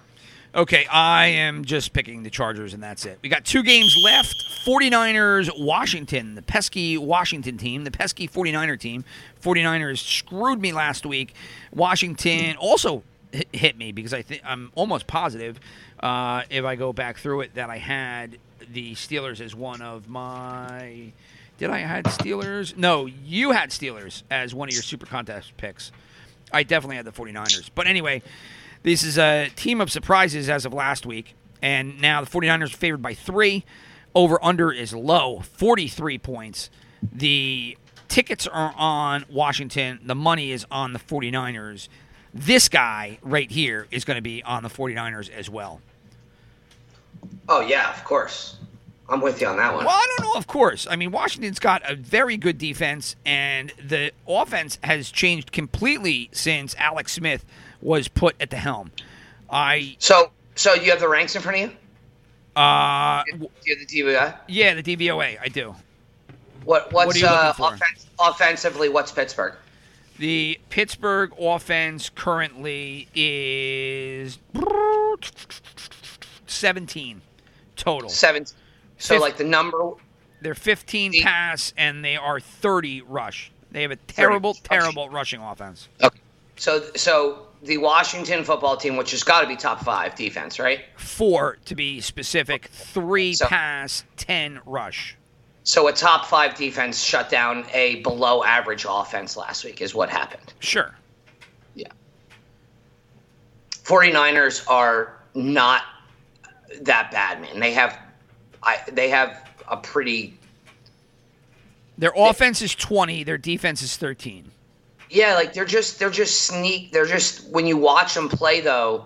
Okay, I am just picking the Chargers, and that's it. We got two games left 49ers, Washington, the pesky Washington team, the pesky 49er team. 49ers screwed me last week. Washington also hit- me because I think I'm almost positive, uh, if I go back through it, that I had the Steelers as one of my. Did I had Steelers? No, you had Steelers as one of your super contest picks. I definitely had the 49ers. But anyway, this is a team of surprises as of last week. And now the 49ers are favored by three. Over under is low, 43 points. The tickets are on Washington. The money is on the 49ers. This guy right here is going to be on the 49ers as well. Oh yeah, of course. I'm with you on that one. Well, I don't know, of course. I mean, Washington's got a very good defense, and the offense has changed completely since Alex Smith was put at the helm. I, So, so you have the ranks in front of you? uh, Do you have the DVI? yeah, the DVOA, I do. What what's are you uh, offense, offensively? What's Pittsburgh? The Pittsburgh offense currently is 17 total. Seven. So Fif- like the number. They're 15 pass and they are 30 rush. They have a terrible, Okay. terrible rushing offense. Okay. So so the Washington football team, which has got to be top five defense, right? Four to be specific, three So- pass, 10 rush. So a top five defense shut down a below average offense last week is what happened. Sure. Yeah. 49ers are not that bad, man. They have I they have a pretty Their offense is 20, their defense is 13. Yeah, like they're just they're just sneak. They're just when you watch them play though,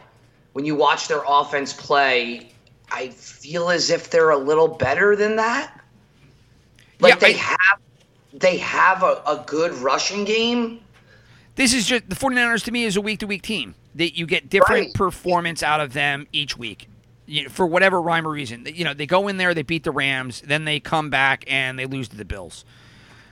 when you watch their offense play, I feel as if they're a little better than that. Like Yeah, they I- have they have a, a good rushing game. This is just the 49ers to me is a week to week team. That you get different Right. performance out of them each week. For whatever rhyme or reason. You know, they go in there, they beat the Rams, then they come back and they lose to the Bills.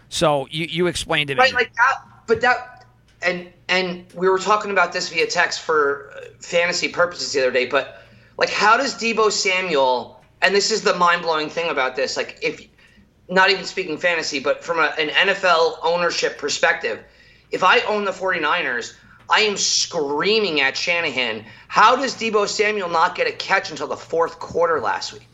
So you, you explained me. Right, like that. But that and and we were talking about this via text for uh, fantasy purposes the other day. But like, how does Deebo Samuel? And this is the mind blowing thing about this. Like, if not even speaking fantasy, but from a, an NFL ownership perspective, if I own the 49ers, I am screaming at Shanahan. How does Deebo Samuel not get a catch until the fourth quarter last week?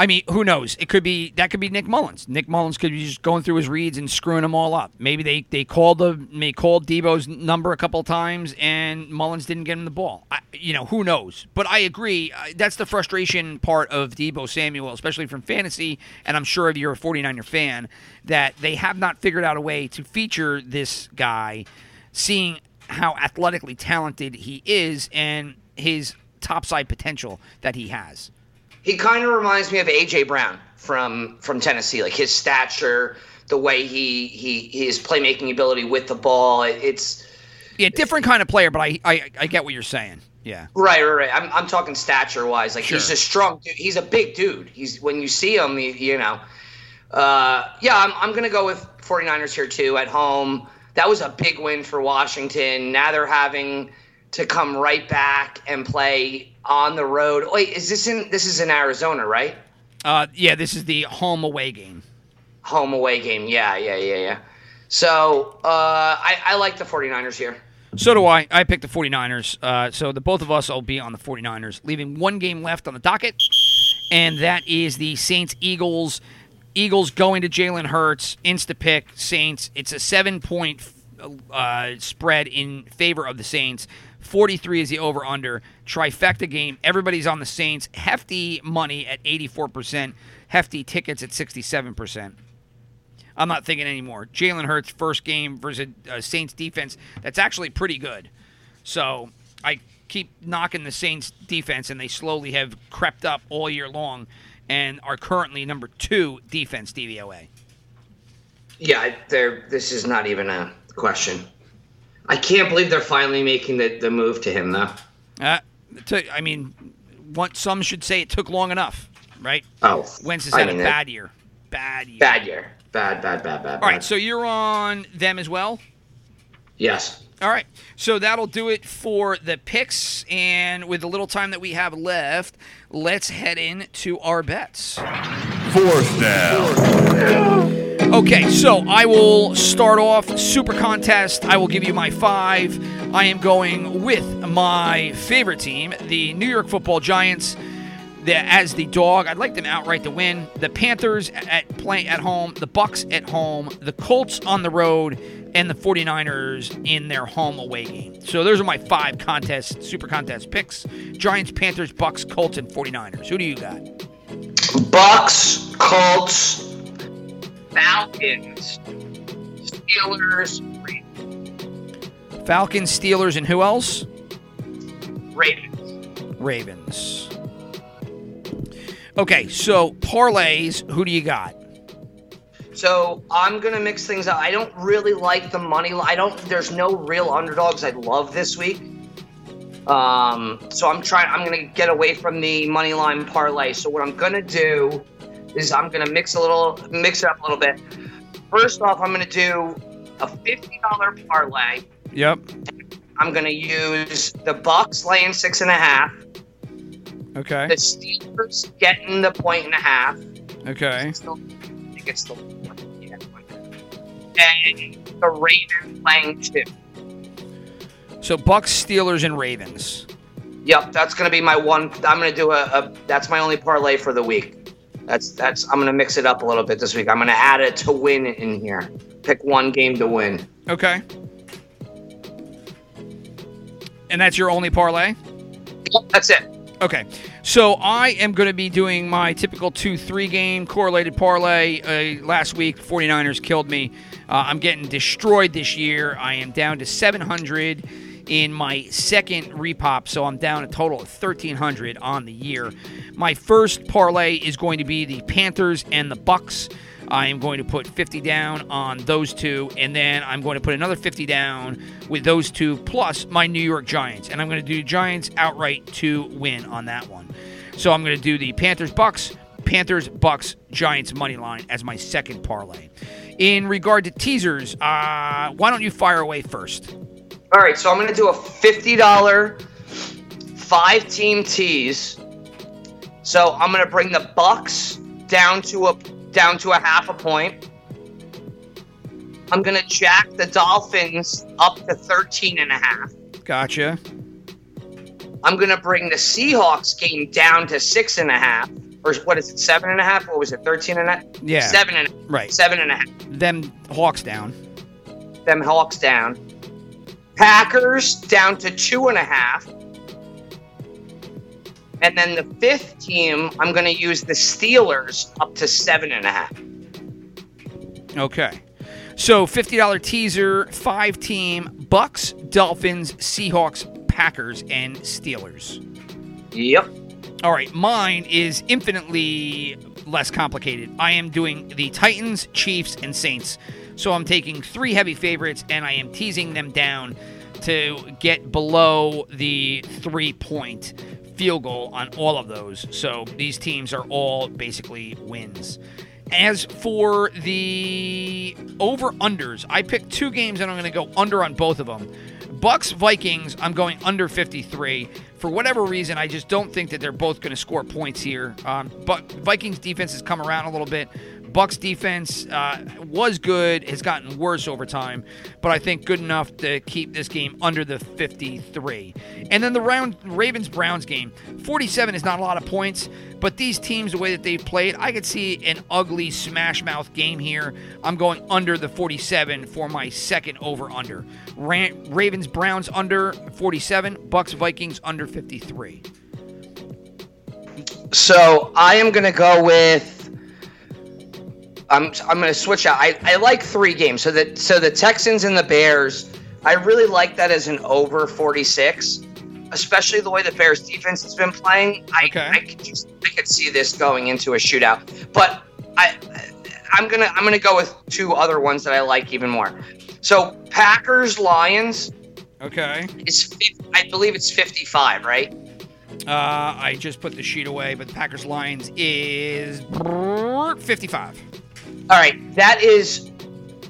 I mean, who knows? It could be that could be Nick Mullens. Nick Mullens could be just going through his reads and screwing them all up. Maybe they they called the they called Deebo's number a couple times and Mullens didn't get him the ball. I, you know, who knows? But I agree. That's the frustration part of Deebo Samuel, especially from fantasy. And I'm sure if you're a 49er fan, that they have not figured out a way to feature this guy, seeing how athletically talented he is and his topside potential that he has. He kind of reminds me of AJ Brown from from Tennessee, like his stature, the way he he his playmaking ability with the ball. It- It's Yeah, different kind of player, but I I, I get what you're saying. Yeah. right, right, right. I'm I'm talking stature wise. Like he's a strong dude. He's a big dude. He's when you see him, you, you know. Uh, yeah, I'm I'm gonna go with 49ers here too at home. That was a big win for Washington. Now they're having to come right back and play on the road. Wait, is this in this is in Arizona, right? Uh, yeah, this is the home away game. home away game. Yeah, yeah, yeah, yeah. So uh, I, I like the 49ers here. So do I. I picked the 49ers. Uh, so the both of us will be on the 49ers, leaving one game left on the docket, and that is the Saints Eagles. Eagles going to Jalen Hurts, insta pick Saints. It's a seven point uh, spread in favor of the Saints. 43 is the over under. Trifecta game. Everybody's on the Saints. Hefty money at 84%. Hefty tickets at 67%. I'm not thinking anymore. Jalen Hurts first game versus a Saints defense that's actually pretty good. So I keep knocking the Saints defense, and they slowly have crept up all year long, and are currently number two defense DVOA. Yeah, they're, this is not even a question. I can't believe they're finally making the, the move to him, though. Uh, to, I mean, what some should say it took long enough, right? Oh, Wentz has I mean, a bad year. Bad year. Bad year. Bad, bad, bad, bad. All right, bad. so you're on them as well. yes. All right, so that'll do it for the picks. And with the little time that we have left, let's head into our bets. Fourth down. Okay, so I will start off super contest. I will give you my five. I am going with my favorite team, the New York Football Giants. The, as the dog, I'd like them outright to win. The Panthers at play at home, the Bucks at home, the Colts on the road, and the 49ers in their home away game. So those are my five contest, super contest picks. Giants, Panthers, Bucks, Colts, and 49ers. Who do you got? Bucks, Colts, Falcons, Steelers, Falcons, Steelers, and who else? Ravens. Ravens. Okay, so parlays. Who do you got? So I'm gonna mix things up. I don't really like the money. li- I don't. There's no real underdogs I love this week. Um, so I'm trying. I'm gonna get away from the money line parlay. So what I'm gonna do is I'm gonna mix a little, mix it up a little bit. First off, I'm gonna do a fifty dollar parlay. Yep. I'm gonna use the Bucks laying six and a half. Okay. The Steelers getting the point and a half. Okay. Still, I think it's still. yeah, And the Ravens playing two. So Bucks, Steelers, and Ravens. Yep, that's gonna be my one. I'm gonna do a, a. That's my only parlay for the week. That's that's. I'm gonna mix it up a little bit this week. I'm gonna add it to win in here. Pick one game to win. Okay. And that's your only parlay? Yep, that's it. Okay. So I am going to be doing my typical 2 3 game correlated parlay. Uh, last week, 49ers killed me. Uh, I'm getting destroyed this year. I am down to 700 in my second repop, so I'm down a total of 1,300 on the year. My first parlay is going to be the Panthers and the Bucks. I am going to put 50 down on those two, and then I'm going to put another 50 down with those two plus my New York Giants. And I'm going to do Giants outright to win on that one. So I'm going to do the Panthers Bucks, Panthers Bucks Giants money line as my second parlay. In regard to teasers, uh, why don't you fire away first? All right, so I'm gonna do a fifty dollar five team tease. So I'm gonna bring the Bucks down to a down to a half a point. I'm gonna jack the Dolphins up to 13 and a half. Gotcha. I'm gonna bring the Seahawks game down to six and a half. Or what is it, seven and a half? What was it, 13 and a half? Yeah. Seven and Right. seven and a half. Them Hawks down. Them Hawks down. Packers down to two and a half. And then the fifth team, I'm going to use the Steelers up to seven and a half. Okay. So $50 teaser, five team Bucks, Dolphins, Seahawks, Packers, and Steelers. Yep. All right, mine is infinitely less complicated. I am doing the Titans, Chiefs, and Saints. So I'm taking three heavy favorites and I am teasing them down to get below the three point field goal on all of those. So these teams are all basically wins. As for the over unders, I picked two games and I'm going to go under on both of them. Bucks Vikings, I'm going under 53. For whatever reason, I just don't think that they're both going to score points here. Um, but Vikings defense has come around a little bit. Bucks defense uh, was good, has gotten worse over time, but I think good enough to keep this game under the 53. And then the round Ravens Browns game, 47 is not a lot of points, but these teams, the way that they've played, I could see an ugly smash mouth game here. I'm going under the 47 for my second over under. Ra- Ravens Browns under 47, Bucks Vikings under 53. So I am going to go with. I'm I'm going to switch out. I, I like three games. So that so the Texans and the Bears. I really like that as an over 46, especially the way the Bears defense has been playing. I Okay. I could just I could see this going into a shootout. But I I'm gonna I'm gonna go with two other ones that I like even more. So Packers Lions Okay. is I believe it's 55, right? Uh, I just put the sheet away, but Packers Lions is 55. All right, that is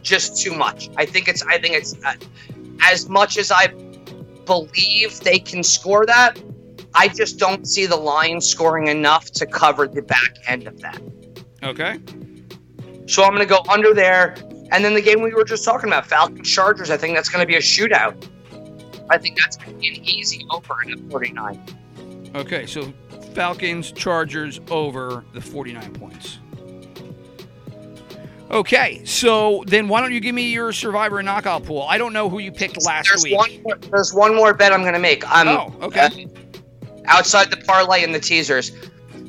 just too much. I think it's. I think it's uh, as much as I believe they can score that. I just don't see the Lions scoring enough to cover the back end of that. Okay. So I'm going to go under there. And then the game we were just talking about, Falcons Chargers. I think that's going to be a shootout. I think that's going to be an easy over in the 49. Okay, so Falcons, Chargers over the 49 points. Okay, so then why don't you give me your survivor knockout pool? I don't know who you picked last There's week. one. More, there's one more bet I'm going to make. I'm, Oh, okay. uh, outside the parlay and the teasers,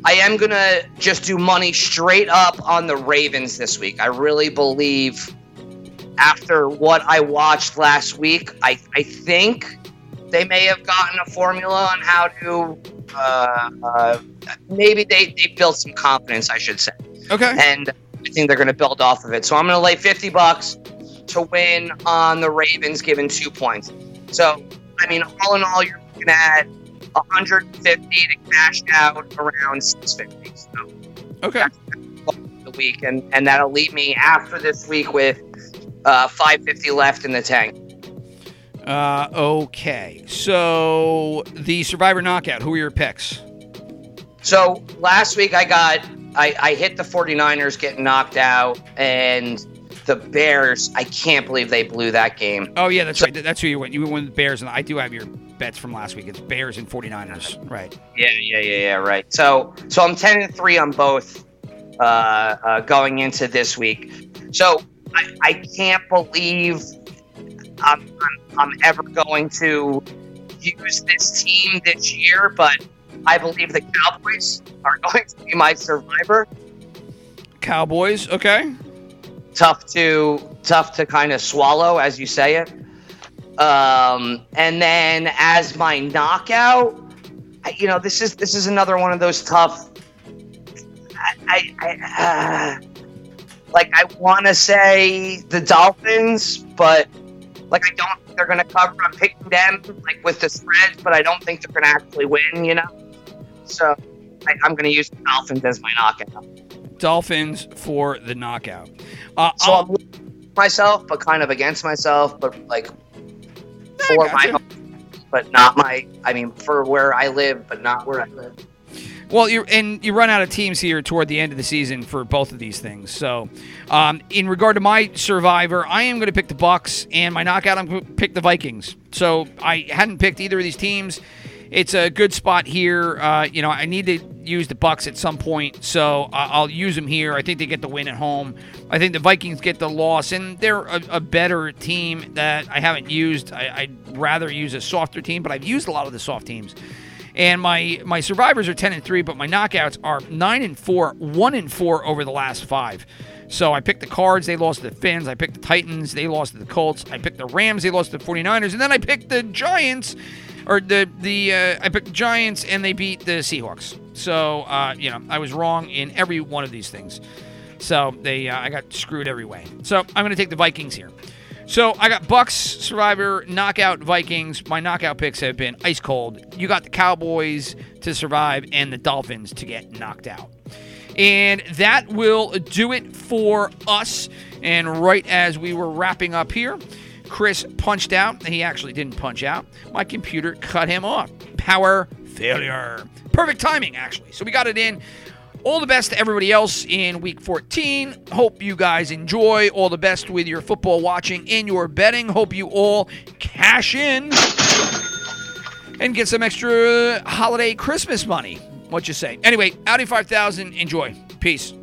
I am going to just do money straight up on the Ravens this week. I really believe after what I watched last week, I, I think they may have gotten a formula on how to. Uh, uh, maybe they they built some confidence, I should say, Okay. and I think they're going to build off of it. So I'm going to lay 50 bucks to win on the Ravens, given two points. So I mean, all in all, you're looking at 150 to cash out around 650. So Okay. the week, and and that'll leave me after this week with uh, 550 left in the tank. Uh, okay. So the Survivor Knockout. Who are your picks? So last week I got I, I hit the 49ers getting knocked out and the Bears, I can't believe they blew that game. Oh yeah, that's So- right. That's who you went. You went with the Bears, and I do have your bets from last week. It's Bears and 49ers. Right. Yeah, yeah, yeah, yeah, right. So so I'm 10 and 3 on both uh, uh, going into this week. So I, I can't believe I'm, I'm, I'm ever going to use this team this year, but I believe the Cowboys are going to be my survivor. Cowboys. Okay. tough to tough to kind of swallow as you say it. Um, and then as my knockout, I, you know, this is this is another one of those tough. I, I, I uh, like I want to say the Dolphins, but like I don't think they're going to cover. I'm picking them like with the spread, but I don't think they're going to actually win. You know, so I, I'm going to use Dolphins as my knockout. Dolphins for the knockout. Uh, So I'll- I'm myself, but kind of against myself, but like for my home, but not my. I mean, for where I live, but not where I live. Well, you and you run out of teams here toward the end of the season for both of these things. So, um, in regard to my survivor, I am going to pick the Bucks, and my knockout, I'm going to pick the Vikings. So I hadn't picked either of these teams. It's a good spot here. Uh, you know, I need to use the Bucks at some point, so I'll use them here. I think they get the win at home. I think the Vikings get the loss, and they're a, a better team that I haven't used. I, I'd rather use a softer team, but I've used a lot of the soft teams. And my my survivors are 10 and 3, but my knockouts are 9 and 4, 1 and 4 over the last 5. So I picked the Cards, they lost to the Fins. I picked the Titans, they lost to the Colts. I picked the Rams, they lost to the 49ers, and then I picked the Giants or the the uh, I picked the Giants and they beat the Seahawks. So, uh, you know, I was wrong in every one of these things. So, they uh, I got screwed every way. So, I'm to take the Vikings here. So I got Bucks, Survivor, Knockout, Vikings. My knockout picks have been ice cold. You got the Cowboys to survive and the Dolphins to get knocked out. And that will do it for us. And right as we were wrapping up here, Chris punched out. He actually didn't punch out. My computer cut him off. Power failure. Perfect timing, actually. So we got it in. All the best to everybody else in week 14. Hope you guys enjoy. All the best with your football watching and your betting. Hope you all cash in and get some extra holiday Christmas money. What you say? Anyway, Audi 5000, enjoy. Peace.